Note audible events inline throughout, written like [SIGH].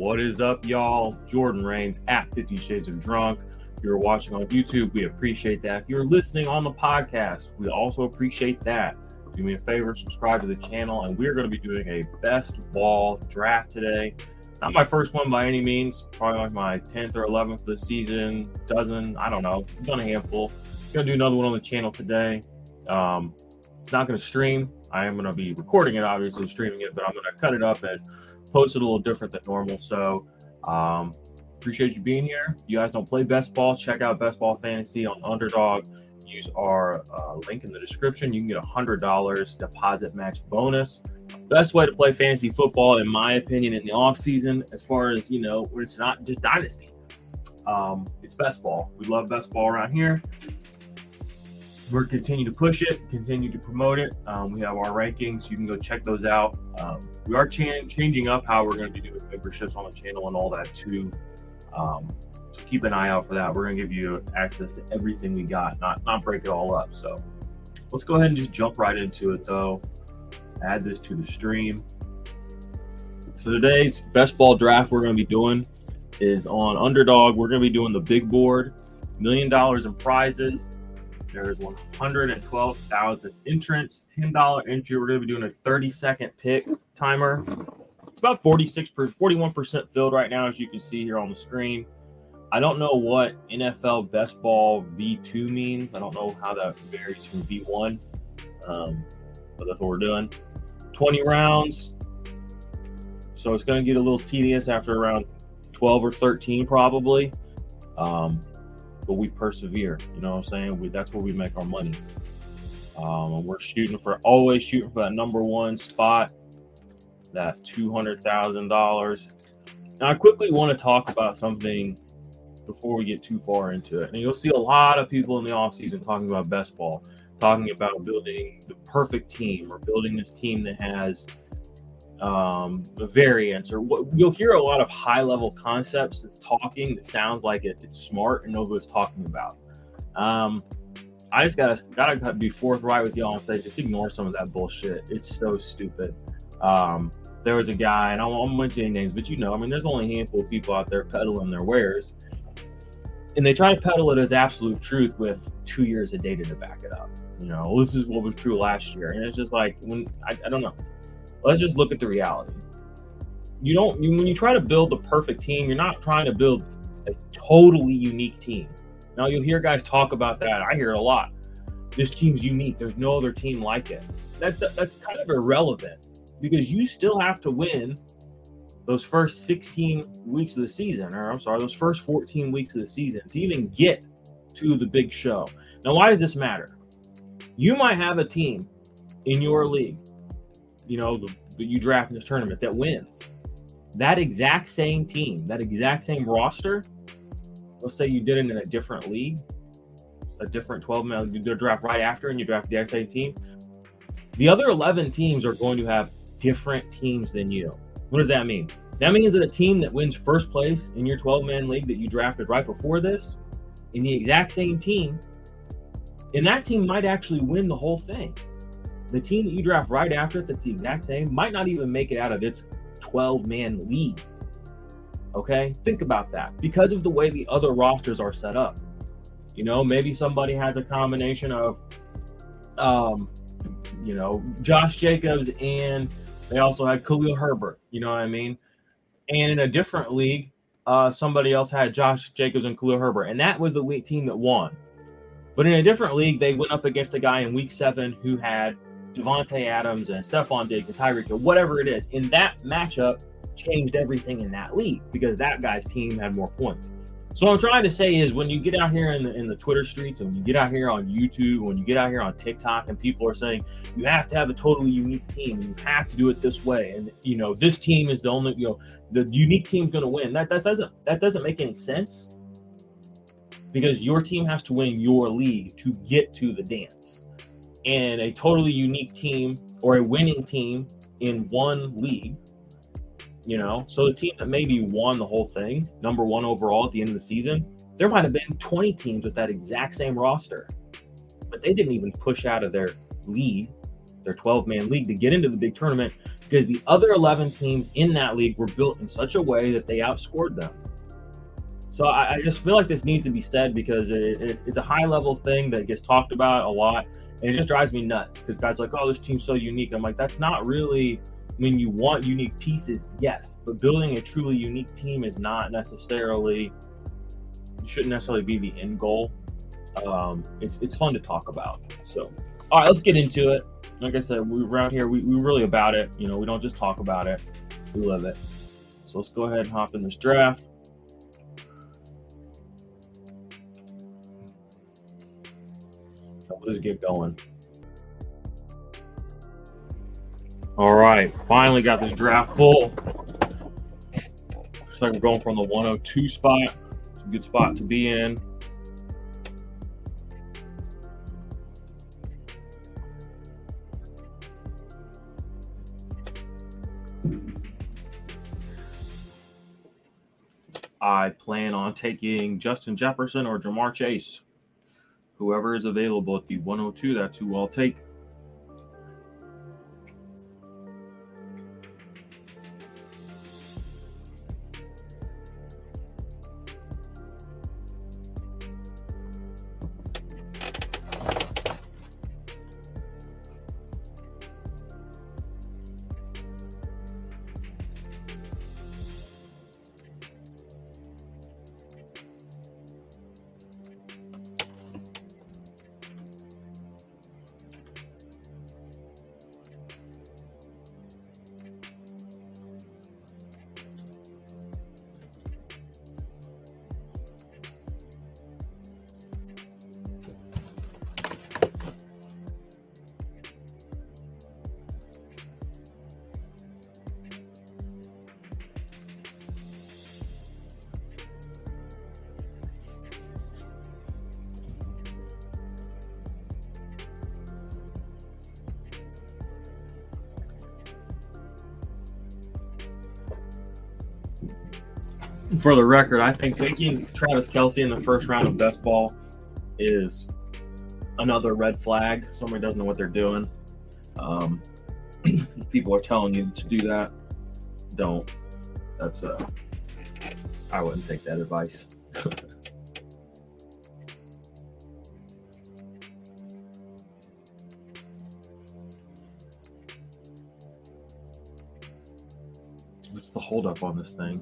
What is up, y'all? Jordan Rains at 50 Shades of Drunk. If you're watching on YouTube, we appreciate that. If you're listening on the podcast, we also appreciate that. Do me a favor, subscribe to the channel, and we're going to be doing a best ball draft today. Not my first one by any means, probably like my 10th or 11th of the season, dozen, I don't know. Done a handful. Gonna do another one on the channel today. Um, it's not gonna stream. I am gonna be recording it, obviously streaming it, but I'm gonna cut it up and post it a little different than normal. So um, appreciate you being here. If you guys don't play best ball, check out Best Ball Fantasy on Underdog. Use our uh, link in the description. You can get a hundred dollars deposit match bonus. Best way to play fantasy football, in my opinion, in the off season, as far as you know, when it's not just dynasty. Um, it's best ball. We love best ball around here. We're continue to push it, continue to promote it. Um, we have our rankings. You can go check those out. Um, we are cha- changing up how we're going to be doing memberships on the channel and all that too. Um, so keep an eye out for that. We're going to give you access to everything we got, not not break it all up. So let's go ahead and just jump right into it, though. Add this to the stream. So today's best ball draft we're going to be doing is on Underdog. We're going to be doing the big board, million dollars in prizes. There's 112,000 entrants, $10 entry. We're going to be doing a 30 second pick timer. It's about 46 per 41% filled right now, as you can see here on the screen. I don't know what NFL best ball V2 means. I don't know how that varies from V1, um, but that's what we're doing. 20 rounds. So it's going to get a little tedious after around 12 or 13, probably. Um, but we persevere. You know what I'm saying? We, that's where we make our money. Um, and we're shooting for always shooting for that number one spot, that two hundred thousand dollars. Now, I quickly want to talk about something before we get too far into it. And you'll see a lot of people in the offseason talking about best ball, talking about building the perfect team or building this team that has um, variance, or what you'll hear a lot of high level concepts of talking that sounds like it, it's smart and knows what it's talking about. Um, I just gotta gotta be forthright with y'all and say just ignore some of that bullshit. It's so stupid. Um, there was a guy, and I won't mention any names, but you know, I mean, there's only a handful of people out there peddling their wares, and they try to peddle it as absolute truth with two years of data to back it up. You know, this is what was true last year, and it's just like when I, I don't know let's just look at the reality. You don't you, when you try to build the perfect team, you're not trying to build a totally unique team. Now you'll hear guys talk about that. I hear it a lot. This team's unique. There's no other team like it. That's that's kind of irrelevant because you still have to win those first 16 weeks of the season, or I'm sorry, those first 14 weeks of the season to even get to the big show. Now, why does this matter? You might have a team in your league you know, the, the, you draft in this tournament that wins. That exact same team, that exact same roster, let's say you did it in a different league, a different 12 man, you draft right after and you draft the exact same team. The other 11 teams are going to have different teams than you. What does that mean? That means that a team that wins first place in your 12 man league that you drafted right before this, in the exact same team, and that team might actually win the whole thing the team that you draft right after it that's the exact same might not even make it out of its 12 man league. Okay, think about that because of the way the other rosters are set up. You know, maybe somebody has a combination of, um, you know, Josh Jacobs and they also had Khalil Herbert. You know what I mean? And in a different league, uh, somebody else had Josh Jacobs and Khalil Herbert, and that was the team that won. But in a different league, they went up against a guy in week seven who had Davante Adams and Stefon Diggs and Tyreek Hill, whatever it is, in that matchup changed everything in that league because that guy's team had more points. So what I'm trying to say is when you get out here in the in the Twitter streets and when you get out here on YouTube, when you get out here on TikTok and people are saying you have to have a totally unique team and you have to do it this way and you know this team is the only you know the unique team's going to win. That that doesn't that doesn't make any sense because your team has to win your league to get to the dance and a totally unique team or a winning team in one league. You know, so the team that maybe won the whole thing, number one overall at the end of the season, there might have been 20 teams with that exact same roster, but they didn't even push out of their league, their 12 man league, to get into the big tournament because the other 11 teams in that league were built in such a way that they outscored them. So I, I just feel like this needs to be said because it, it, it's a high level thing that gets talked about a lot. And it just drives me nuts because guys like, oh, this team's so unique. I'm like, that's not really when you want unique pieces, yes, but building a truly unique team is not necessarily shouldn't necessarily be the end goal. Um, it's it's fun to talk about. So, all right, let's get into it. Like I said, we around here, we we really about it. You know, we don't just talk about it, we love it. So let's go ahead and hop in this draft. Let's get going. All right, finally got this draft full. Looks like we're going from the 102 spot. It's a good spot to be in. I plan on taking Justin Jefferson or Ja'Marr Chase. Whoever is available at the 102, that's who I'll take. For the record, I think taking Travis Kelce in the first round of best ball is another red flag. Somebody doesn't know what they're doing. Um, [CLEARS THROAT] people are telling you to do that. Don't. That's uh, I wouldn't take that advice. [LAUGHS] What's the holdup on this thing?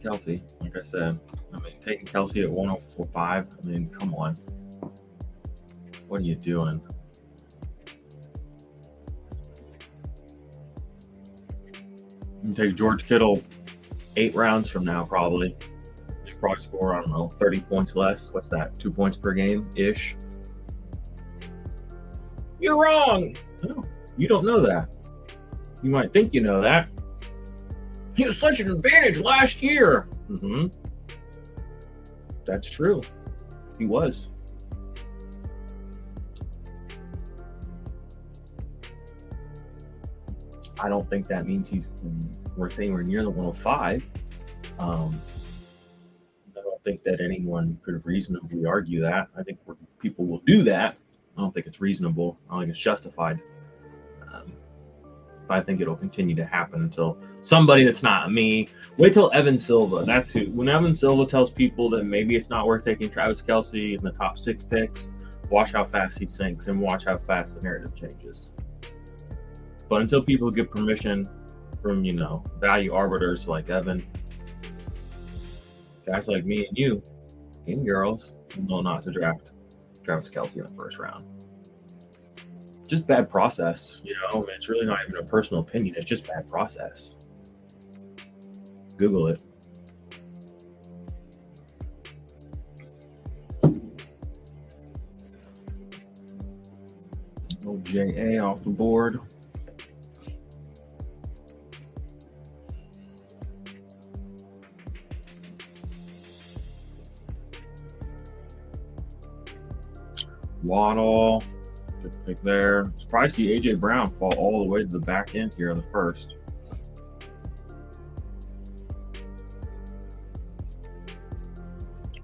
Kelce. Like I said, I mean, taking Kelce at 105. I mean, come on. What are you doing? You take George Kittle eight rounds from now, probably. Probably score, I don't know, 30 points less. What's that? Two points per game ish. You're wrong. No, you don't know that. You might think you know that. He was such an advantage last year. Mm-hmm. That's true. He was. I don't think that means he's worth anywhere near the 105. Um, I don't think that anyone could reasonably argue that. I think people will do that. I don't think it's reasonable. I don't think it's justified. I think it'll continue to happen until somebody that's not me. Wait till Evan Silva. That's who. When Evan Silva tells people that maybe it's not worth taking Travis Kelce in the top six picks, watch how fast he sinks and watch how fast the narrative changes. But until people get permission from, you know, value arbiters like Evan, guys like me and you, and girls, know not to draft Travis Kelce in the first round just bad process. You know, it's really not even a personal opinion. It's just bad process. Google it. OJA off the board. Waddle. Pick there. Surprised see AJ Brown fall all the way to the back end here in the first.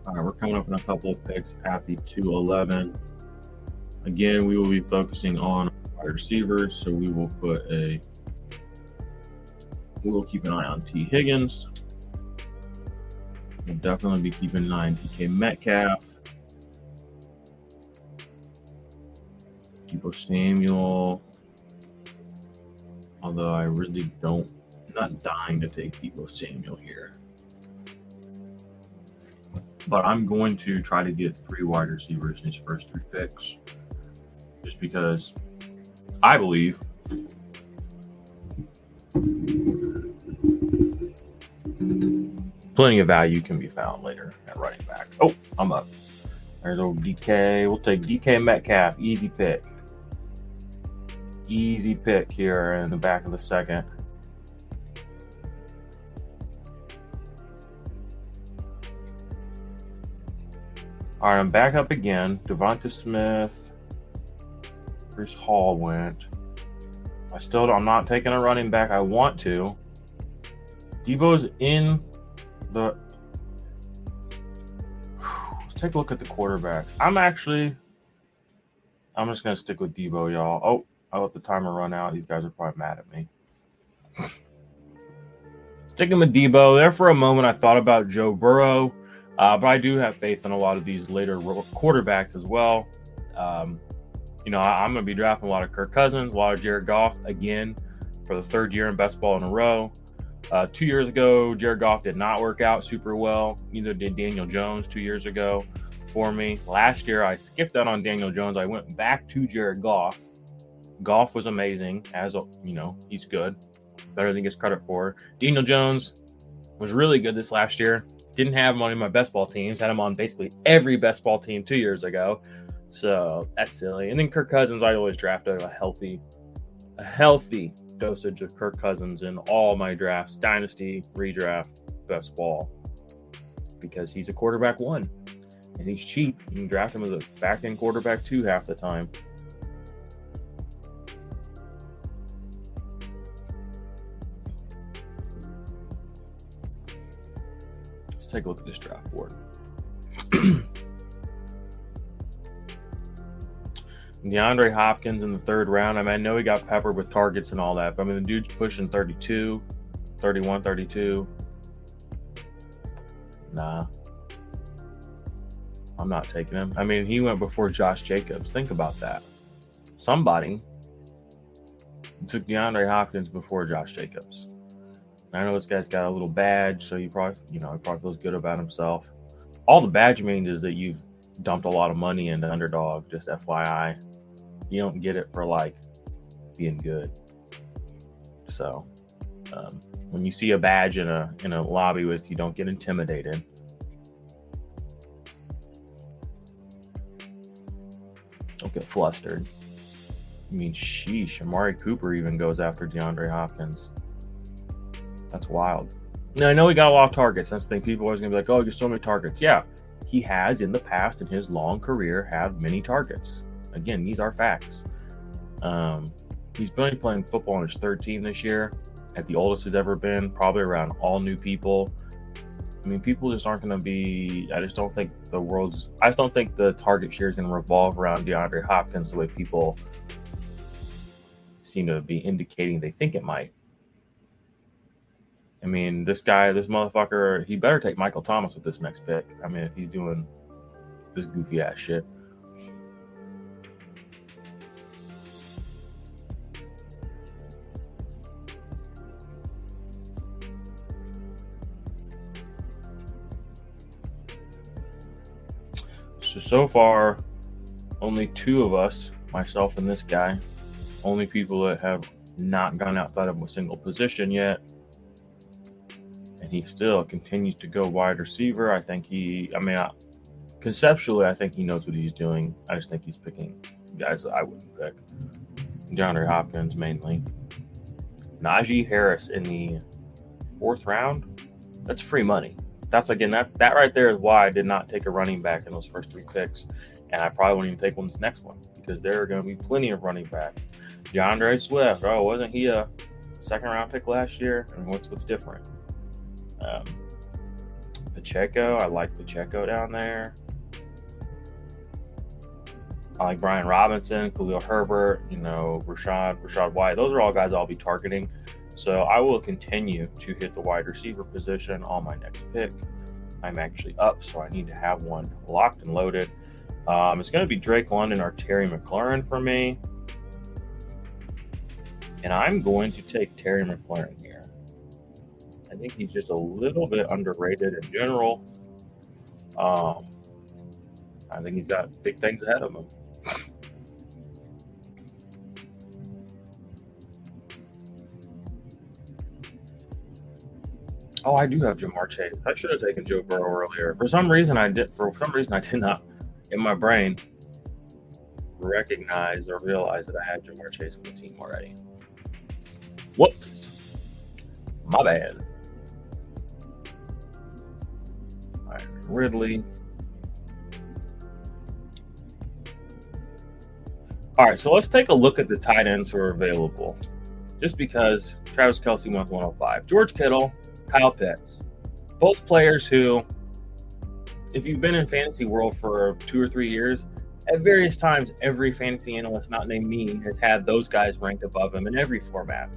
All right, we're coming up in a couple of picks at the 211. Again, we will be focusing on wide receivers, so we will put a we'll keep an eye on Tee Higgins. We'll definitely be keeping an eye on DK Metcalf. Deebo Samuel. Although I really don't, not dying to take Deebo Samuel here. But I'm going to try to get three wide receivers in his first three picks. Just because I believe plenty of value can be found later at running back. Oh, I'm up. There's old DK. We'll take DK Metcalf. Easy pick. Easy pick here in the back of the second. All right, I'm back up again. Devonta Smith. Breece Hall went. I still, I'm not taking a running back. I want to. Deebo's in the. Let's take a look at the quarterbacks. I'm actually. I'm just gonna stick with Deebo, y'all. Oh, I let the timer run out. These guys are probably mad at me. Sticking with Deebo, There for a moment, I thought about Joe Burrow, uh, but I do have faith in a lot of these later quarterbacks as well. Um, you know, I, am going to be drafting a lot of Kirk Cousins, a lot of Jared Goff again for the third year in best ball in a row. Uh, two years ago, Jared Goff did not work out super well. Neither did Daniel Jones two years ago for me. Last year, I skipped out on Daniel Jones. I went back to Jared Goff. Goff was amazing, as you know, he's good, better than he gets credit for. Daniel Jones was really good this last year. Didn't have him on any of my best ball teams. Had him on basically every best ball team two years ago. So that's silly. And then Kirk Cousins, I always draft a healthy, a healthy dosage of Kirk Cousins in all my drafts, dynasty, redraft, best ball, because he's a quarterback one, and he's cheap. You can draft him as a back end quarterback two half the time. Take a look at this draft board. [CLEARS THROAT] DeAndre Hopkins in the third round. I mean, I know he got peppered with targets and all that, but I mean, the dude's pushing 32, 31, 32. Nah. I'm not taking him. I mean, he went before Josh Jacobs. Think about that. Somebody took DeAndre Hopkins before Josh Jacobs. I know this guy's got a little badge, so he probably, you know, he probably feels good about himself. All the badge means is that you've dumped a lot of money into underdog, just FYI you don't get it for like being good. So um, when you see a badge in a in a lobby with you, don't get intimidated. Don't get flustered. I mean, sheesh, Amari Cooper even goes after DeAndre Hopkins. That's wild. Now I know he got a lot of targets. That's the thing. People are always gonna be like, "Oh, just so many targets." Yeah, he has in the past in his long career had many targets. Again, these are facts. Um, he's been playing football on his third team this year, at the oldest he's ever been, probably around all new people. I mean, people just aren't going to be. I just don't think the world's. I just don't think the target share is going to revolve around DeAndre Hopkins the way people seem to be indicating they think it might. I mean, this guy, this motherfucker, he better take Michael Thomas with this next pick. I mean, if he's doing this goofy ass shit. So, so far, only two of us, myself and this guy, only people that have not gone outside of a single position yet. And he still continues to go wide receiver. I think he, I mean, I, conceptually, I think he knows what he's doing. I just think he's picking guys that I wouldn't pick. DeAndre Hopkins mainly. Najee Harris in the fourth round. That's free money that's again that that right there is why I did not take a running back in those first three picks, and I probably won't even take one this next one because there are going to be plenty of running backs. DeAndre Swift, oh, wasn't he a second round pick last year? I mean, what's what's different? Um, Pacheco, I like Pacheco down there. I like Brian Robinson, Khalil Herbert, you know, Rachaad, Rachaad White. Those are all guys I'll be targeting. So I will continue to hit the wide receiver position on my next pick. I'm actually up, so I need to have one locked and loaded. Um, it's going to be Drake London or Terry McLaurin for me. And I'm going to take Terry McLaurin here. I think he's just a little bit underrated in general. Um, I think he's got big things ahead of him. Oh, I do have Ja'Marr Chase. I should have taken Joe Burrow earlier. For some reason, I did. For some reason, I did not in my brain recognize or realize that I had Ja'Marr Chase on the team already. Whoops, my bad. Ridley. All right, so let's take a look at the tight ends who are available. Just because Travis Kelce went 105. George Kittle, Kyle Pitts. Both players who, if you've been in fantasy world for two or three years, at various times, every fantasy analyst, not named me, has had those guys ranked above him in every format.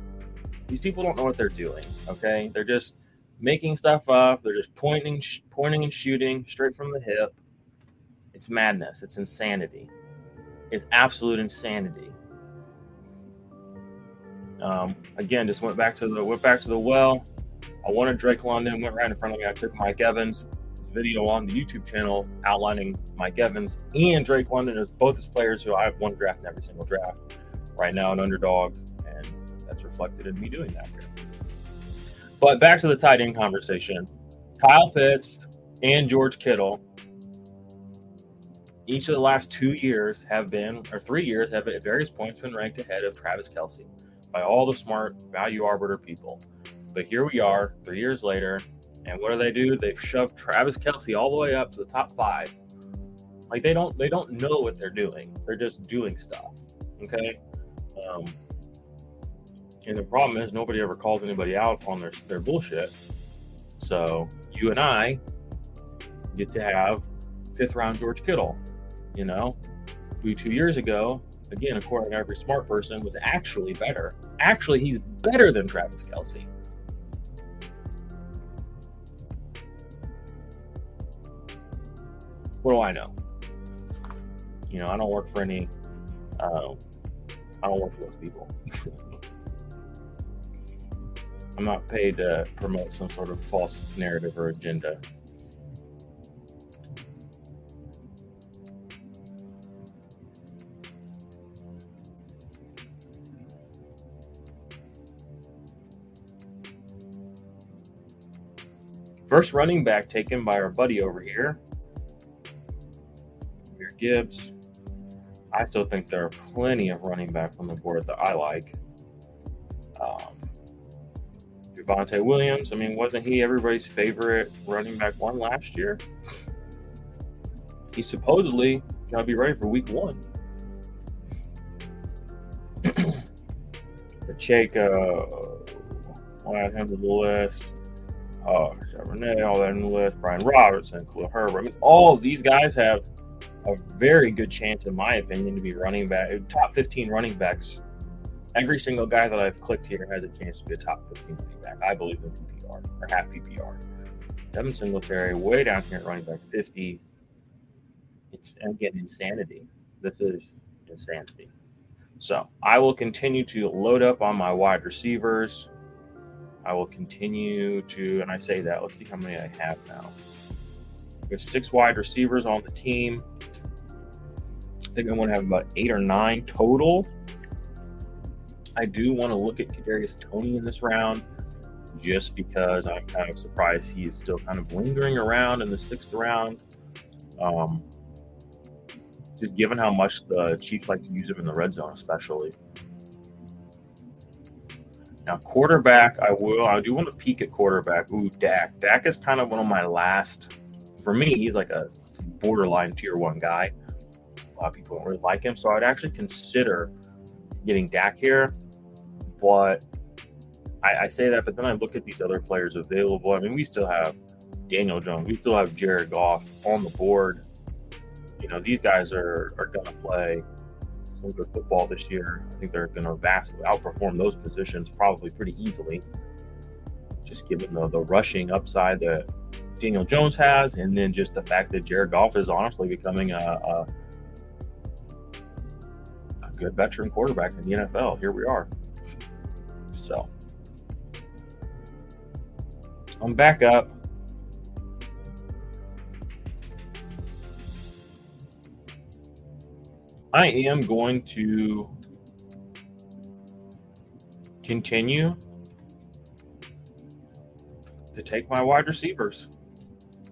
These people don't know what they're doing. Okay, they're just making stuff up. They're just pointing, sh- pointing and shooting straight from the hip. It's madness. It's insanity. It's absolute insanity. Um, again, just went back to the went back to the well. I wanted Drake London, went right in front of me. I took Mike Evans video on the YouTube channel outlining Mike Evans and Drake London as both as players who I've won draft in every single draft. Right now, an underdog, and that's reflected in me doing that here. But back to the tight end conversation. Kyle Pitts and George Kittle, each of the last two years have been, or three years, have at various points been ranked ahead of Travis Kelce by all the smart value arbiter people. But here we are, three years later, and what do they do? They've shoved Travis Kelce all the way up to the top five. Like they don't they don't know what they're doing. They're just doing stuff. Okay. Um, and the problem is nobody ever calls anybody out on their, their bullshit. So you and I get to have fifth round George Kittle. You know, who two years ago, again, according to every smart person, was actually better. Actually, he's better than Travis Kelce. what do I know? You know, I don't work for any. Uh, I don't work for those people. [LAUGHS] I'm not paid to promote some sort of false narrative or agenda. First running back taken by our buddy over here, Gibbs. I still think there are plenty of running backs on the board that I like. Javonte Williams, I mean, wasn't he everybody's favorite running back one last year? He supposedly got to be ready for week one. [CLEARS THROAT] Pacheco, add him to the list. Oh, Charbonnet, all that in the list. Brian Robertson, Khalil Herbert. I mean, all these guys have a very good chance, in my opinion, to be running back, top 15 running backs. Every single guy that I've clicked here has a chance to be a top 15 running back. I believe in PPR or half PPR. Devin Singletary way down here at running back 50. It's again insanity. This is insanity. So I will continue to load up on my wide receivers. I will continue to, and I say that. Let's see how many I have now. There's six wide receivers on the team. I think I'm going to have about eight or nine total. I do want to look at Kadarius Toney in this round, just because I'm kind of surprised he is still kind of lingering around in the sixth round. Um, just given how much the Chiefs like to use him in the red zone, especially. Now, quarterback, I will. I do want to peek at quarterback. Ooh, Dak. Dak is kind of one of my last. For me, he's like a borderline tier one guy a lot of people don't really like him. So I'd actually consider getting Dak here. But I, I, say that, but then I look at these other players available. I mean, we still have Daniel Jones, we still have Jared Goff on the board. you know, these guys are, are going to play some good football this year. I think they're going to vastly outperform those positions probably pretty easily, just given the, the rushing upside that Daniel Jones has, and then just the fact that Jared Goff is honestly becoming a, a, a good veteran quarterback in the NFL. Here we are. I'm back up. I am going to continue to take my wide receivers.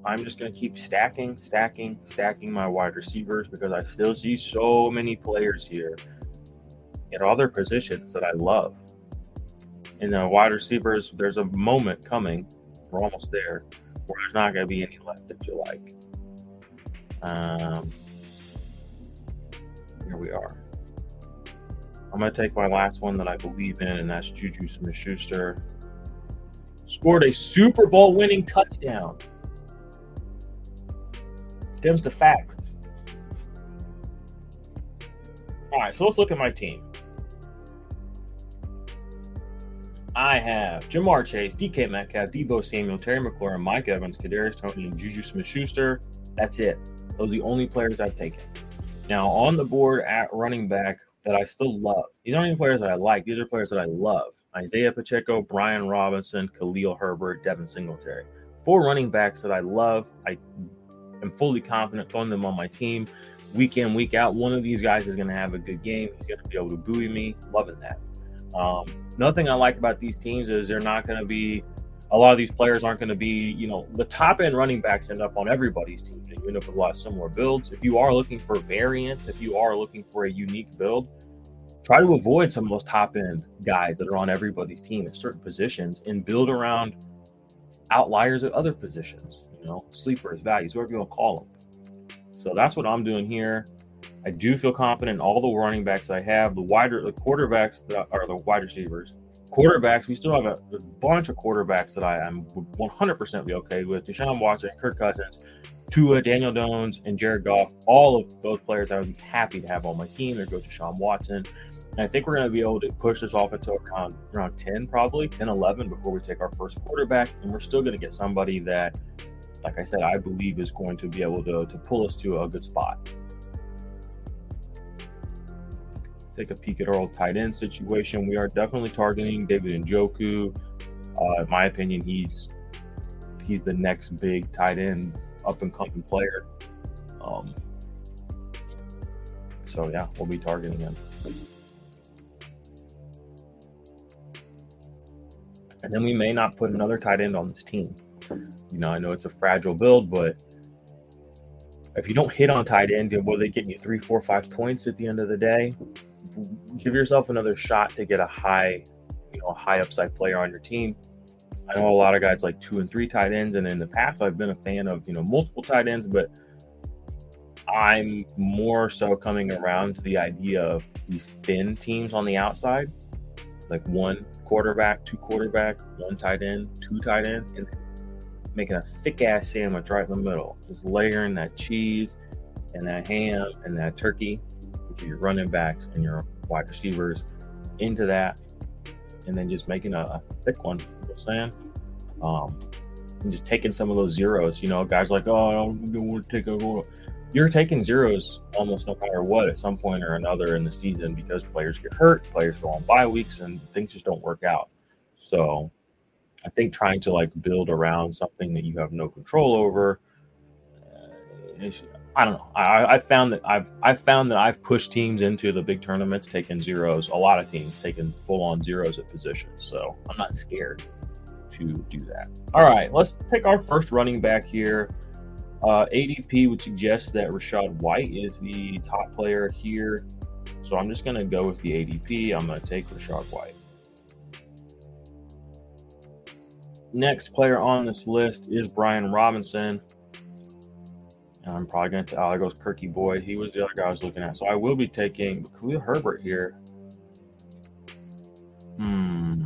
I'm just going to keep stacking, stacking, stacking my wide receivers because I still see so many players here in other positions that I love. In the uh, wide receivers, there's a moment coming, we're almost there, where there's not going to be any left that you like. Um, here we are. I'm going to take my last one that I believe in, and that's Juju Smith Schuster. Scored a Super Bowl winning touchdown. Them's the facts. All right, so let's look at my team. I have Ja'Marr Chase, DK Metcalf, Deebo Samuel, Terry McLaurin, Mike Evans, Kadarius Toney, and Juju Smith Schuster. That's it. Those are the only players I've taken. Now, on the board at running back that I still love, these aren't even players that I like, these are players that I love Isaiah Pacheco, Brian Robinson, Khalil Herbert, Devin Singletary. Four running backs that I love. I am fully confident throwing them on my team week in, week out. One of these guys is going to have a good game. He's going to be able to buoy me. Loving that. Um, thing I like about these teams is they're not going to be a lot of these players aren't going to be, you know, the top end running backs end up on everybody's team. And you end up with a lot of similar builds. If you are looking for variance, if you are looking for a unique build, try to avoid some of those top end guys that are on everybody's team at certain positions and build around outliers at other positions, you know, sleepers, values, whatever you want to call them. So that's what I'm doing here. I do feel confident in all the running backs I have. The wider the quarterbacks that are the wide receivers quarterbacks, we still have a, a bunch of quarterbacks that I am 100% be okay with. Deshaun Watson, Kirk Cousins, Tua, Daniel Jones, and Jared Goff. All of those players I would be happy to have on my team. There goes Deshaun Watson. And I think we're going to be able to push this off until around, around 10, probably 10, 11 before we take our first quarterback. And we're still going to get somebody that, like I said, I believe is going to be able to, to pull us to a good spot. Take a peek at our old tight end situation. We are definitely targeting David Njoku. Uh, in my opinion, he's he's the next big tight end up and coming player. Um, so yeah, we'll be targeting him. And then we may not put another tight end on this team. You know, I know it's a fragile build, but if you don't hit on tight end, will they get you three, four, five points at the end of the day? Give yourself another shot to get a high, you know, high upside player on your team. I know a lot of guys like two and three tight ends, and in the past I've been a fan of you know multiple tight ends, but I'm more so coming around to the idea of these thin teams on the outside, like one quarterback, two quarterback, one tight end, two tight end, and making a thick ass sandwich right in the middle, just layering that cheese and that ham and that turkey your running backs and your wide receivers into that, and then just making a, a thick one. You know I'm saying? Um, and just taking some of those zeros. You know, guys like, oh, I don't, want to take a. You're taking zeros almost no matter what at some point or another in the season because players get hurt, players go on bye weeks, and things just don't work out. So, I think trying to like build around something that you have no control over uh, I don't know. I, I found that I've I've found that I've pushed teams into the big tournaments, taking zeros. A lot of teams taking full on zeros at positions. So I'm not scared to do that. All right, let's pick our first running back here. Uh, ADP would suggest that Rachaad White is the top player here. So I'm just going to go with the ADP. I'm going to take Rachaad White. Next player on this list is Brian Robinson. I'm probably going to. Oh, there goes Kirky Boy. He was the other guy I was looking at. So I will be taking Khalil Herbert here. Hmm.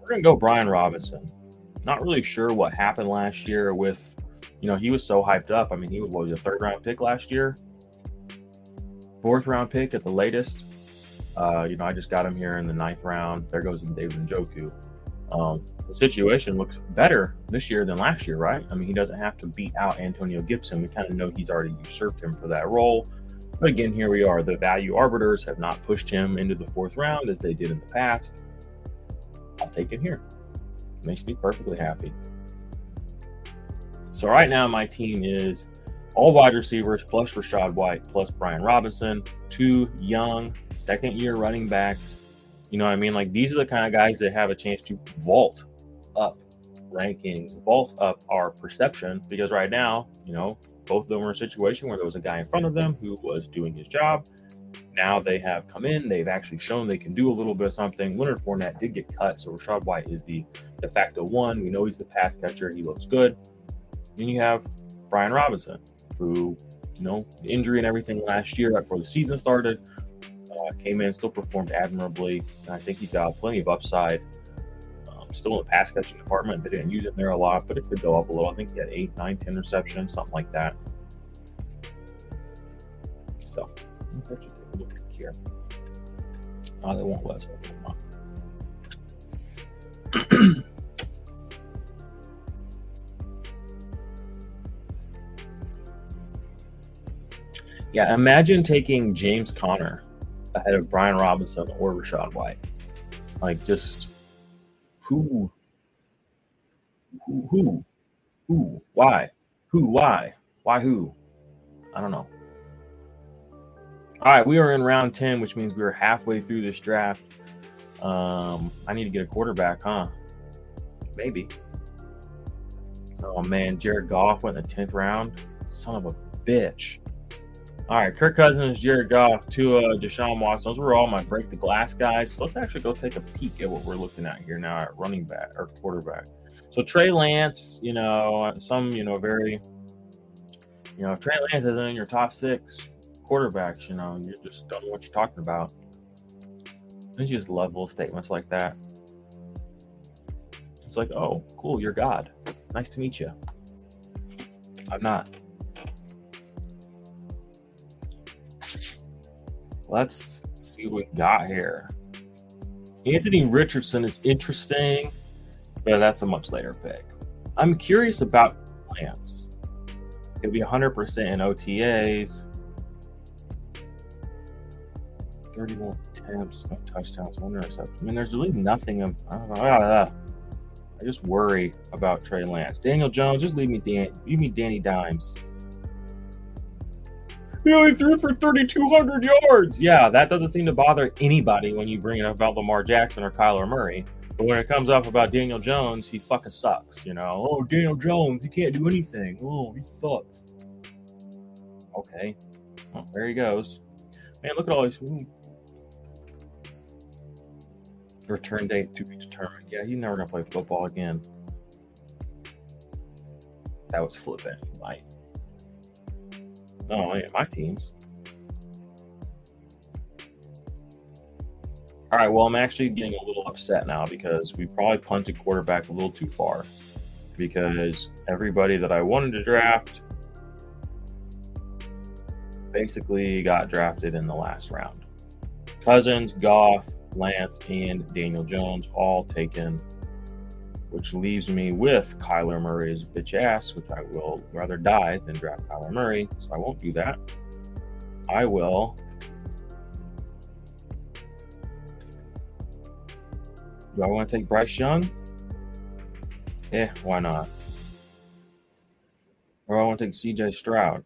We're going to go Brian Robinson. Not really sure what happened last year with, you know, he was so hyped up. I mean, he was, what, was a third round pick last year, fourth round pick at the latest. Uh, you know, I just got him here in the ninth round. There goes David Njoku. Um, the situation looks better this year than last year, right? I mean, he doesn't have to beat out Antonio Gibson. We kind of know he's already usurped him for that role. But again, here we are. The value arbiters have not pushed him into the fourth round as they did in the past. I'll take it here. Makes me perfectly happy. So right now, my team is all wide receivers plus Rachaad White plus Brian Robinson, two young second year running backs. You know what I mean? Like these are the kind of guys that have a chance to vault up rankings, vault up our perception because right now, you know, both of them were in a situation where there was a guy in front of them who was doing his job. Now they have come in, they've actually shown they can do a little bit of something. Leonard Fournette did get cut, so Rachaad White is the de facto one. We know he's the pass catcher, he looks good. Then you have Brian Robinson, who, you know, injury and everything last year, before the season started, uh, came in, still performed admirably. I think he's got plenty of upside. Um, still in the pass catching department. They didn't use it there a lot, but it could go up a little. I think he had eight, nine, ten receptions, something like that. So, look here. Oh, they won't let us open them [CLEARS THROAT] Yeah, imagine taking James Conner ahead of Brian Robinson or Rachaad White. Like, just who, who, who, who, why, who, why, why, who? I don't know. All right, we are in round 10, which means we are halfway through this draft. Um, I need to get a quarterback, huh? Maybe. Oh man, Jared Goff went in the 10th round. Son of a bitch. All right, Kirk Cousins, Jared Goff, Tua, Deshaun Watson. Those were all my break the glass guys. So let's actually go take a peek at what we're looking at here now at running back or quarterback. So Trey Lance, you know, some, you know, very, you know, Trey Lance isn't in your top six quarterbacks, you know, you just don't know what you're talking about. Don't you just love little statements like that? It's like, oh, cool, you're God. Nice to meet you. I'm not. Let's see what we got here. Anthony Richardson is interesting, but that's a much later pick. I'm curious about Lance. It'll be 100% in OTAs. 31 attempts, no touchdowns, one interception. I mean, there's really nothing of. I know. I just worry about Trey Lance. Daniel Jones, just leave me Dan, leave me Danny Dimes. He only threw for 3,200 yards. Yeah, that doesn't seem to bother anybody when you bring it up about Lamar Jackson or Kyler Murray. But when it comes up about Daniel Jones, he fucking sucks. You know, oh Daniel Jones, he can't do anything. Oh, he sucks. Okay, well, there he goes. Man, look at all these. Ooh. Return date to be determined. Yeah, he's never gonna play football again. That was flippant, right? Yeah, my teams. All right, well, I'm actually getting a little upset now because we probably punted quarterback a little too far because everybody that I wanted to draft basically got drafted in the last round. Cousins, Goff, Lance, and Daniel Jones all taken which leaves me with Kyler Murray's bitch ass, which I will rather die than draft Kyler Murray. So I won't do that. I will. Do I want to take Bryce Young? Eh, why not? Or I want to take CJ Stroud.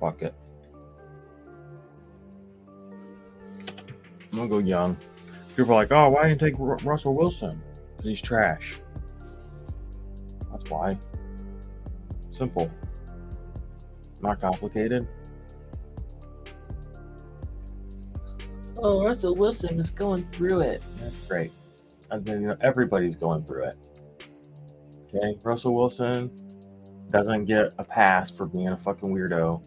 Fuck it. I'm gonna go young. People are like, oh, why didn't you take R- Russell Wilson? He's trash. That's why. Simple. Not complicated. Oh, Russell Wilson is going through it. That's great. And then you know, everybody's going through it. Okay, Russell Wilson doesn't get a pass for being a fucking weirdo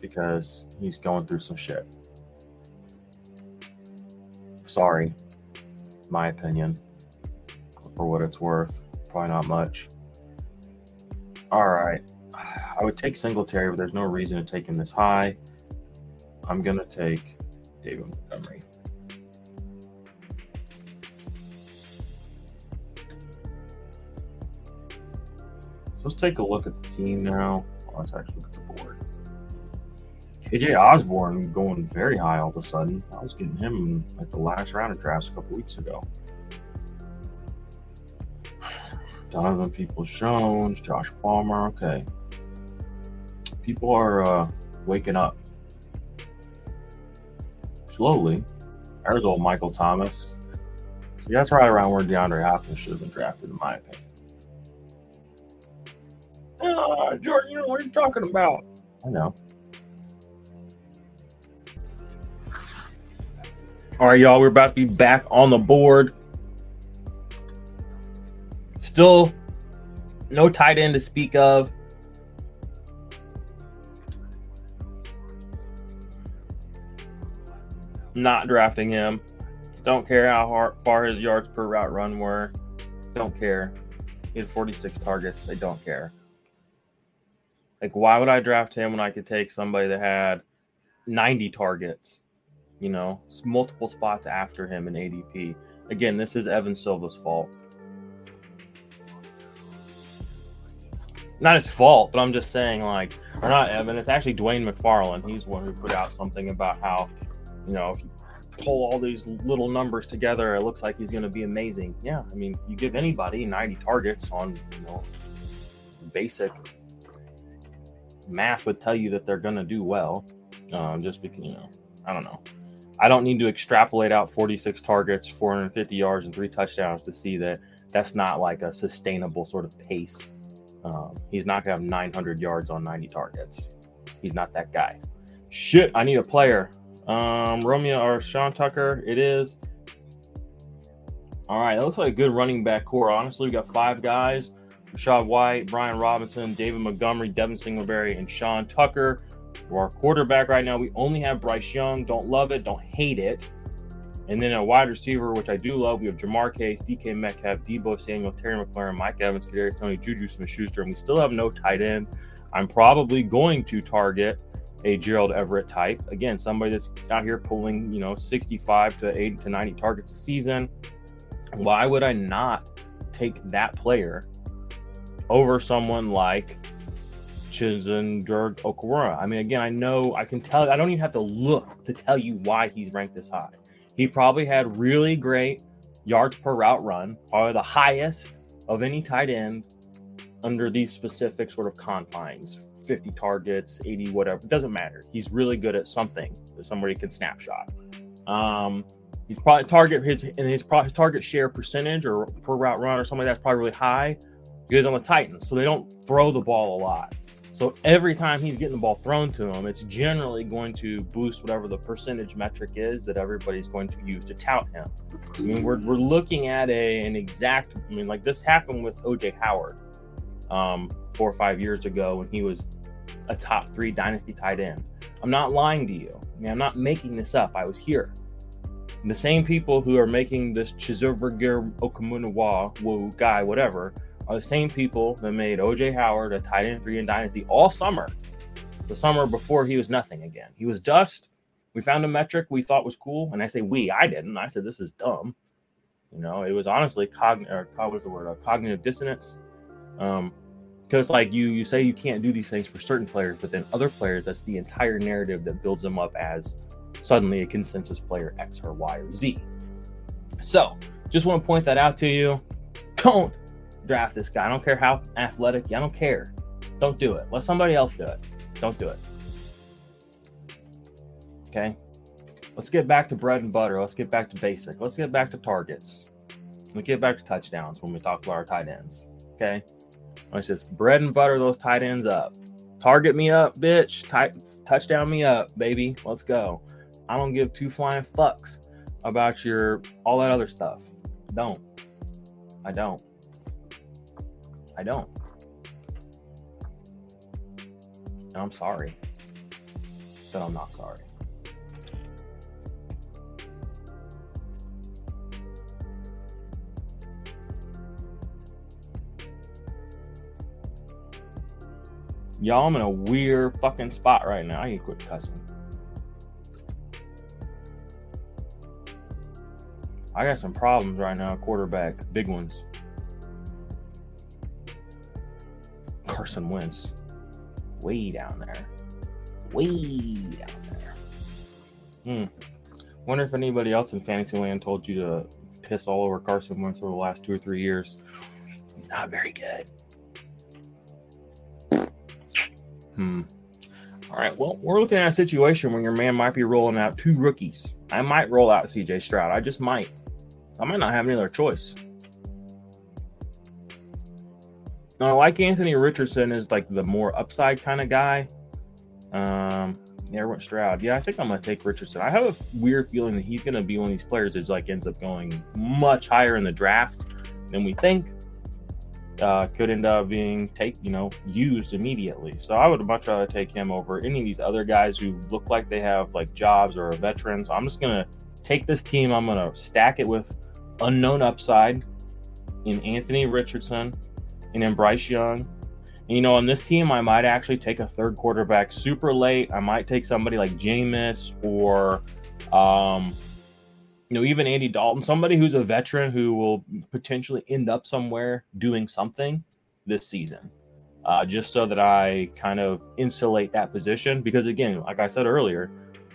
because he's going through some shit. Sorry, my opinion. for what it's worth. Probably not much. All right. I would take Singletary, but there's no reason to take him this high. I'm to take David Montgomery. So let's take a look at the team now. Let's actually KJ Osborn going very high all of a sudden. I was getting him like the last round of drafts a couple weeks ago. Donovan Peoples Jones, Josh Palmer. Okay. People are uh, waking up slowly. There's old Michael Thomas. See, that's right around where DeAndre Hopkins should have been drafted, in my opinion. Uh, Jordan, you know what you're talking about. I know. All right, y'all, we're about to be back on the board. Still no tight end to speak of. Not drafting him. Don't care how hard, far his yards per route run were. Don't care. He had 46 targets. I don't care. Like, why would I draft him when I could take somebody that had 90 targets? You know, multiple spots after him in ADP. Again, this is Evan Silva's fault. Not his fault, but I'm just saying, like, or not Evan. It's actually Dwain McFarland. He's one who put out something about how, you know, if you pull all these little numbers together, it looks like he's going to be amazing. Yeah, I mean, you give anybody 90 targets on, you know, basic math would tell you that they're going to do well. Um, just because, you know, I don't know. I don't need to extrapolate out 46 targets, 450 yards, and three touchdowns to see that that's not like a sustainable sort of pace. Um, he's not going to have 900 yards on 90 targets. He's not that guy. Shit, I need a player. Um, Romeo or Sean Tucker, it is. All right, that looks like a good running back core. Honestly, we got five guys Rachaad White, Brian Robinson, David Montgomery, Devin Singletary, and Sean Tucker. For our quarterback right now, we only have Bryce Young. Don't love it, don't hate it. And then a wide receiver, which I do love, we have Ja'Marr Chase, DK Metcalf, Deebo Samuel, Terry McLaurin, Mike Evans, Kadarius Toney, Juju Smith-Schuster, and we still have no tight end. I'm probably going to target a Gerald Everett type. Again, somebody that's out here pulling, you know, 65 to 80 to 90 targets a season. Why would I not take that player over someone like Chizendurg Okwara? I mean, again, I know I can tell, I don't even have to look to tell you why he's ranked this high. He probably had really great yards per route run, probably the highest of any tight end under these specific sort of confines 50 targets, 80, whatever. It doesn't matter. He's really good at something that somebody can snapshot. Um, he's probably target his and his, his target share percentage or per route run or something like that's probably really high. Because on the Titans, so they don't throw the ball a lot. So every time he's getting the ball thrown to him, it's generally going to boost whatever the percentage metric is that everybody's going to use to tout him. I mean, we're, we're looking at a an exact. I mean, like this happened with OJ Howard um, four or five years ago when he was a top three dynasty tight end. I'm not lying to you. I mean, I'm not making this up. I was here. And the same people who are making this Chizoverger Okamunawa woo guy, whatever, are the same people that made OJ Howard a tight end three in dynasty all summer. The summer before he was nothing again. He was dust. We found a metric we thought was cool. And I say we, I didn't. I said this is dumb. You know, it was honestly cognitive, what was the word? Cognitive dissonance. Um, because like you you say you can't do these things for certain players but then other players that's the entire narrative that builds them up as suddenly a consensus player x or y or z so just want to point that out to you don't draft this guy i don't care how athletic i don't care don't do it let somebody else do it don't do it okay let's get back to bread and butter let's get back to basic let's get back to targets let's get back to touchdowns when we talk about our tight ends okay Let's just bread and butter those tight ends up. Target me up, bitch. Tight, touchdown me up, baby. Let's go. I don't give two flying fucks about your all that other stuff. Don't. I don't. I don't. And I'm sorry that I'm not sorry. Y'all, I'm in a weird fucking spot right now. I need to quit cussing. I got some problems right now, quarterback, big ones. Carson Wentz, way down there, way down there. Hmm. Wonder if anybody else in Fantasyland told you to piss all over Carson Wentz over the last two or three years. He's not very good. Hmm. All right. Well, we're looking at a situation where your man might be rolling out two rookies. I might roll out CJ Stroud. I just might. I might not have any other choice. Now, I like Anthony Richardson is like the more upside kind of guy. Um, yeah, went Stroud. Yeah, I think I'm gonna take Richardson. I have a weird feeling that he's gonna be one of these players that like ends up going much higher in the draft than we think. Uh, could end up being take you know used immediately. So I would much rather take him over any of these other guys who look like they have like jobs or a veteran. So I'm just gonna take this team. I'm gonna stack it with unknown upside in Anthony Richardson and in Bryce Young you know, on this team, I might actually take a third quarterback super late. I might take somebody like Jameis or, um, you know, even Andy Dalton, somebody who's a veteran who will potentially end up somewhere doing something this season, uh, just so that I kind of insulate that position. Because again, like I said earlier,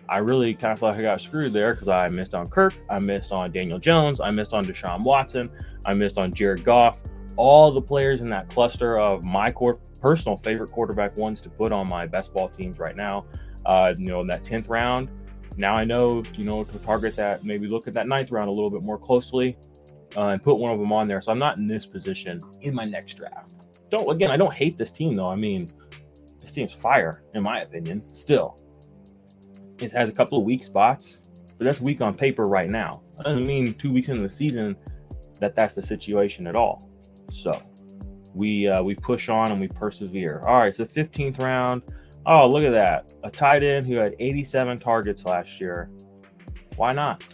I really kind of feel like I got screwed there because I missed on Kirk, I missed on Daniel Jones, I missed on Deshaun Watson, I missed on Jared Goff all the players in that cluster of my core personal favorite quarterback ones to put on my best ball teams right now. Uh, you know, in that 10th round, now I know, you know, to target that, maybe look at that ninth round a little bit more closely uh, and put one of them on there. So I'm not in this position in my next draft. Don't, again, I don't hate this team though. I mean, this team's fire, in my opinion, still. It has a couple of weak spots, but that's weak on paper right now. That doesn't mean two weeks into the season that that's the situation at all. So we uh, we push on and we persevere. All right, so 15th round. Oh, look at that. A tight end who had 87 targets last year. Why not?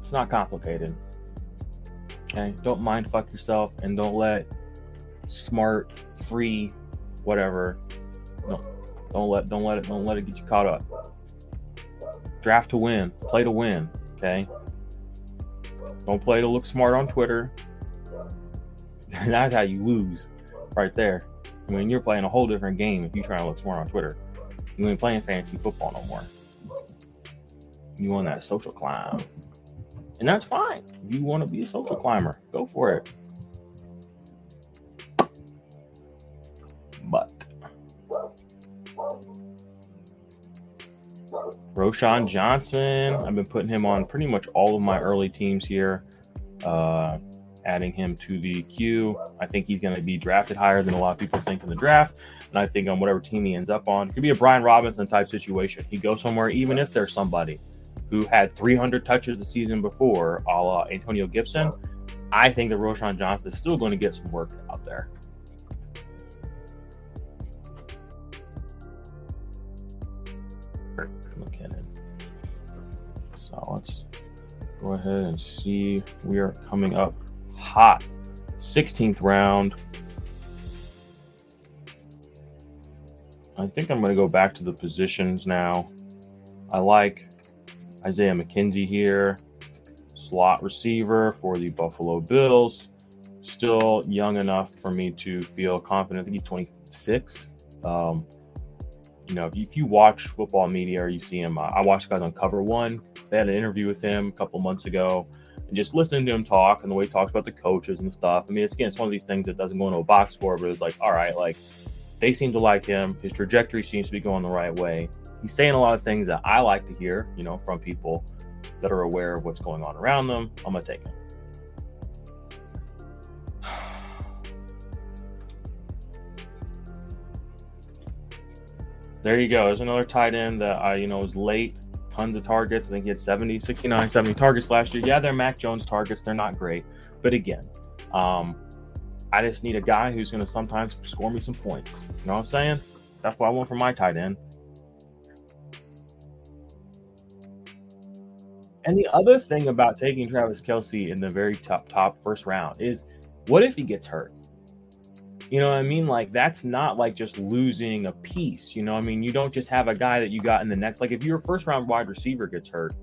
It's not complicated. Okay, don't mind fuck yourself and don't let smart, free, whatever. No, don't let don't let it don't let it get you caught up. Draft to win, play to win. Okay. Don't play to look smart on Twitter. [LAUGHS] That's how you lose, right there. I mean, you're playing a whole different game if you try to look smart on Twitter. You ain't playing fantasy football no more. You want that social climb, and that's fine. If you want to be a social climber, go for it. Roschon Johnson, I've been putting him on pretty much all of my early teams here, uh, adding him to the queue. I think he's going to be drafted higher than a lot of people think in the draft. And I think on whatever team he ends up on, it could be a Brian Robinson type situation. He goes somewhere, even if there's somebody who had 300 touches the season before, a la Antonio Gibson. I think that Roschon Johnson is still going to get some work out there. Let's go ahead and see. We are coming up hot. 16th round. I think I'm going to go back to the positions now. I like Isaiah McKenzie here, slot receiver for the Buffalo Bills. Still young enough for me to feel confident. I think he's 26. Um, you know, if you, if you, watch football media or you see him, I watch guys on Cover One they had an interview with him a couple months ago, and just listening to him talk and the way he talks about the coaches and stuff. I mean, it's again, it's one of these things that doesn't go into a box score, but it's like, all right, like they seem to like him. His trajectory seems to be going the right way. He's saying a lot of things that I like to hear, you know, from people that are aware of what's going on around them. I'm gonna take him. [SIGHS] There you go. There's another tight end that I, you know, was late tons of targets. I think he had 70, 69, 70 targets last year. Yeah, they're Mac Jones targets. They're not great. But again, um, I just need a guy who's going to sometimes score me some points. You know what I'm saying? That's what I want for my tight end. And the other thing about taking Travis Kelce in the very top top first round is What if he gets hurt? You know what I mean? Like that's not like just losing a piece. You know, I mean, you don't just have a guy that you got in the next. Like if your first round wide receiver gets hurt,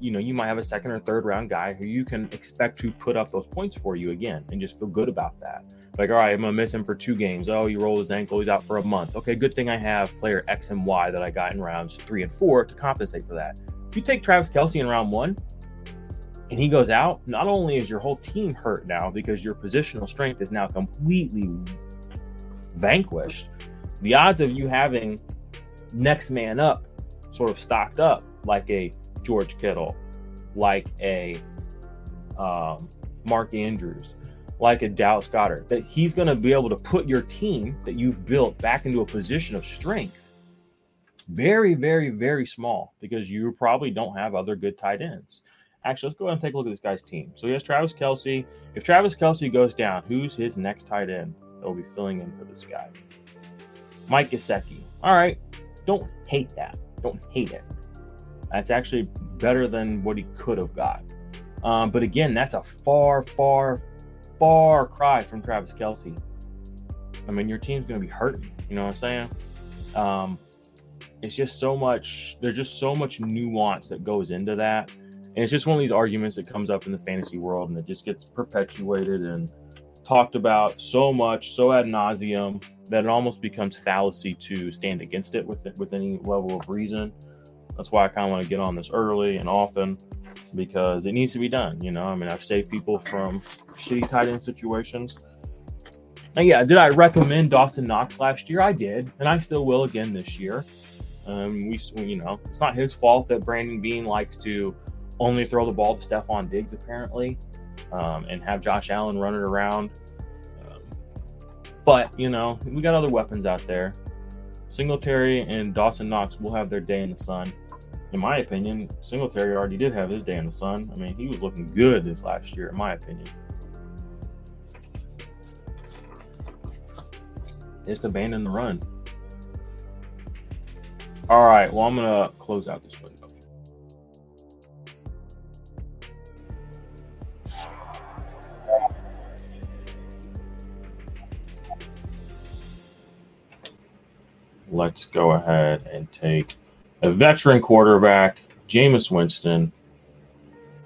you know, you might have a second or third round guy who you can expect to put up those points for you again and just feel good about that. Like, all right, I'm gonna miss him for two games. Oh, he rolled his ankle, he's out for a month. Okay, good thing I have player X and Y that I got in rounds three and four to compensate for that. If you take Travis Kelce in round one, and he goes out, not only is your whole team hurt now because your positional strength is now completely vanquished, the odds of you having next man up sort of stocked up like a George Kittle, like a um, Mark Andrews, like a Dallas Goedert, that he's going to be able to put your team that you've built back into a position of strength. Very, very, very small because you probably don't have other good tight ends. Actually, let's go ahead and take a look at this guy's team. So he has Travis Kelce. If Travis Kelce goes down, who's his next tight end that will be filling in for this guy? Mike Gesicki. All right. Don't hate that. Don't hate it. That's actually better than what he could have got. Um, but again, that's a far, far, far cry from Travis Kelce. I mean, your team's going to be hurting. You know what I'm saying? Um, it's just so much. There's just so much nuance that goes into that, and it's just one of these arguments that comes up in the fantasy world, and it just gets perpetuated and talked about so much, so ad nauseum, that it almost becomes fallacy to stand against it with with any level of reason. That's why I kind of want to get on this early and often because it needs to be done. You know, I mean, I've saved people from shitty tight end situations. And yeah, did I recommend Dawson Knox last year? I did, and I still will again this year. Um, we, you know, it's not his fault that Brandon Beane likes to only throw the ball to Stefon Diggs apparently, um, and have Josh Allen running around. Um, but you know, we got other weapons out there. Singletary and Dawson Knox will have their day in the sun in my opinion, Singletary already did have his day in the sun. I mean, he was looking good this last year, in my opinion. Just abandon the run. All right, well, I'm to close out this Let's go ahead and take a veteran quarterback, Jameis Winston.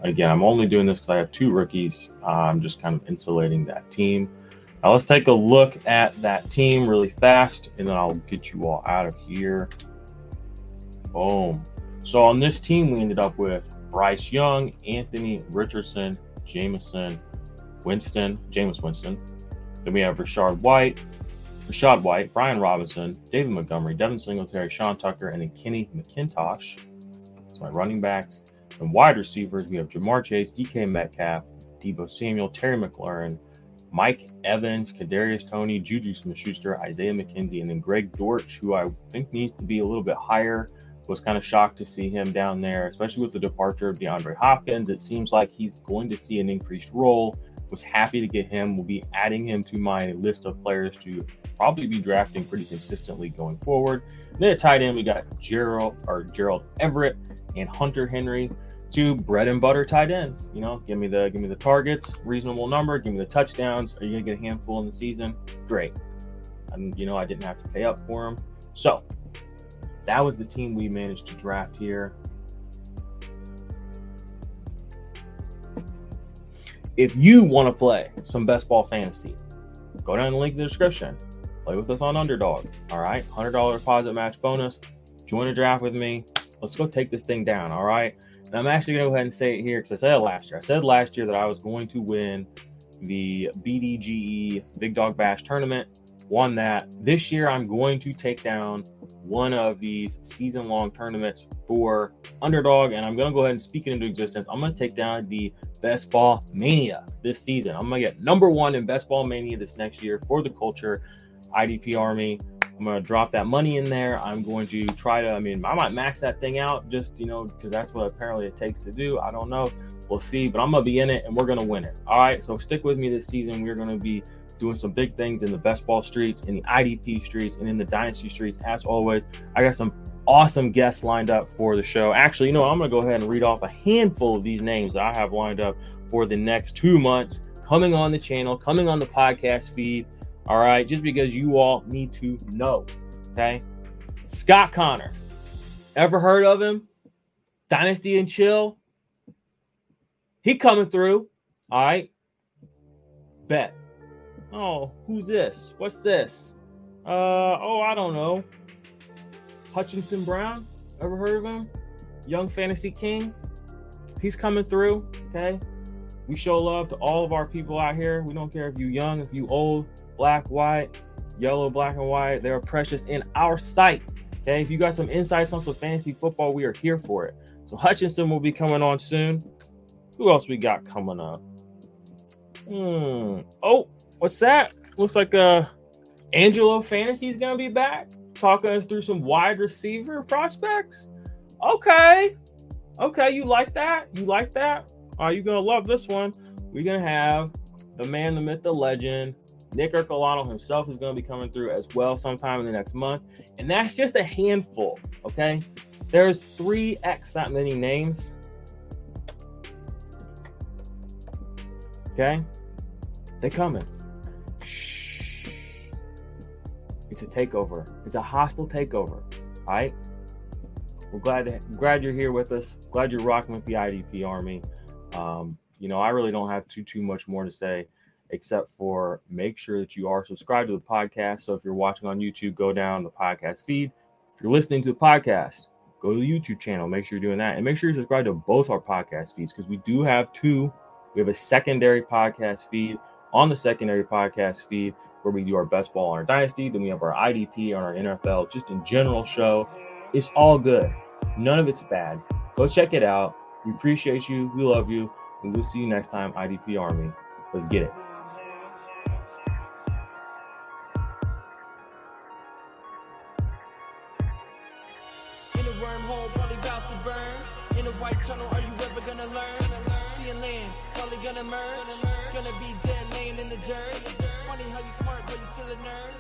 Again, I'm only doing this because I have two rookies. Uh, I'm just kind of insulating that team. Now let's take a look at that team really fast, and then I'll get you all out of here. Boom. So on this team, we ended up with Bryce Young, Anthony Richardson, Jameson, Winston, Jameis Winston. Then we have Rachaad White, Rachaad White, Brian Robinson, David Montgomery, Devin Singletary, Sean Tucker, and then Kenny McIntosh. That's my running backs. And wide receivers, we have Ja'Marr Chase, DK Metcalf, Deebo Samuel, Terry McLaurin, Mike Evans, Kadarius Toney, Juju Smith-Schuster, Isaiah McKenzie, and then Greg Dortch, who I think needs to be a little bit higher. Was kind of shocked to see him down there, especially with the departure of DeAndre Hopkins. It seems like he's going to see an increased role. Was happy to get him. We'll be adding him to my list of players to probably be drafting pretty consistently going forward. And then at tight end, we got Gerald or Gerald Everett and Hunter Henry, two bread and butter tight ends. You know, give me the give me the targets, reasonable number, give me the touchdowns. Are you gonna get a handful in the season? Great. And you know, I didn't have to pay up for them. So that was the team we managed to draft here. If you want to play some best ball fantasy, go down the link in the description. Play with us on Underdog. All right. $100 deposit match bonus. Join a draft with me. Let's go take this thing down. All right. And I'm actually going to go ahead and say it here because I said it last year. I said last year that I was going to win the BDGE Big Dog Bash tournament. Won that. This year, I'm going to take down one of these season long tournaments for Underdog, and I'm going to go ahead and speak it into existence. I'm going to take down the Best Ball Mania this season. I'm going to get number one in Best Ball Mania this next year for the culture. IDP Army. I'm going to drop that money in there. I'm going to try to, I mean, I might max that thing out just, you know, because that's what apparently it takes to do. I don't know. We'll see, but I'm going to be in it and we're going to win it. All right. So stick with me this season. We're going to be doing some big things in the best ball streets, in the IDP streets, and in the dynasty streets. As always, I got some awesome guests lined up for the show. Actually, you know, what? I'm going to go ahead and read off a handful of these names that I have lined up for the next two months coming on the channel, coming on the podcast feed. All right, just because you all need to know. Okay. Scott Connor. Ever heard of him? Dynasty and Chill. He coming through. All right. Bet. Oh, who's this? What's this? Uh oh, I don't know. Hutchinson Brown. Ever heard of him? Young Fantasy King. He's coming through. Okay. We show love to all of our people out here. We don't care if you young, if you old, black, white, yellow, black, and white. They are precious in our sight. Okay. If you got some insights on some fantasy football, we are here for it. So Hutchinson will be coming on soon. Who else we got coming up? Hmm. Oh, what's that? Looks like uh Angelo Fantasy is gonna be back, talking us through some wide receiver prospects. Okay. Okay, you like that? You like that? Are you gonna love this one? We're gonna have the man, the myth, the legend, Nick Ercolano himself is gonna be coming through as well sometime in the next month. And that's just a handful, okay? There's three X that many names. Okay? They're coming. It's a takeover. It's a hostile takeover. All right. We're glad to, glad you're here with us. Glad you're rocking with the IDP Army. Um, you know, I really don't have too too much more to say, except for make sure that you are subscribed to the podcast. So if you're watching on YouTube, go down the podcast feed. If you're listening to the podcast, go to the YouTube channel. Make sure you're doing that, and make sure you subscribe to both our podcast feeds because we do have two. We have a secondary podcast feed on the secondary podcast feed where we do our best ball on our dynasty. Then we have our IDP on our NFL, just in general show. It's all good. None of it's bad. Go check it out. We appreciate you. We love you. And we'll see you next time, IDP Army. Let's get it. In a wormhole, probably about to burn. In a white tunnel, are you ever gonna learn? See a land, probably gonna merge. Gonna be dead the nerve.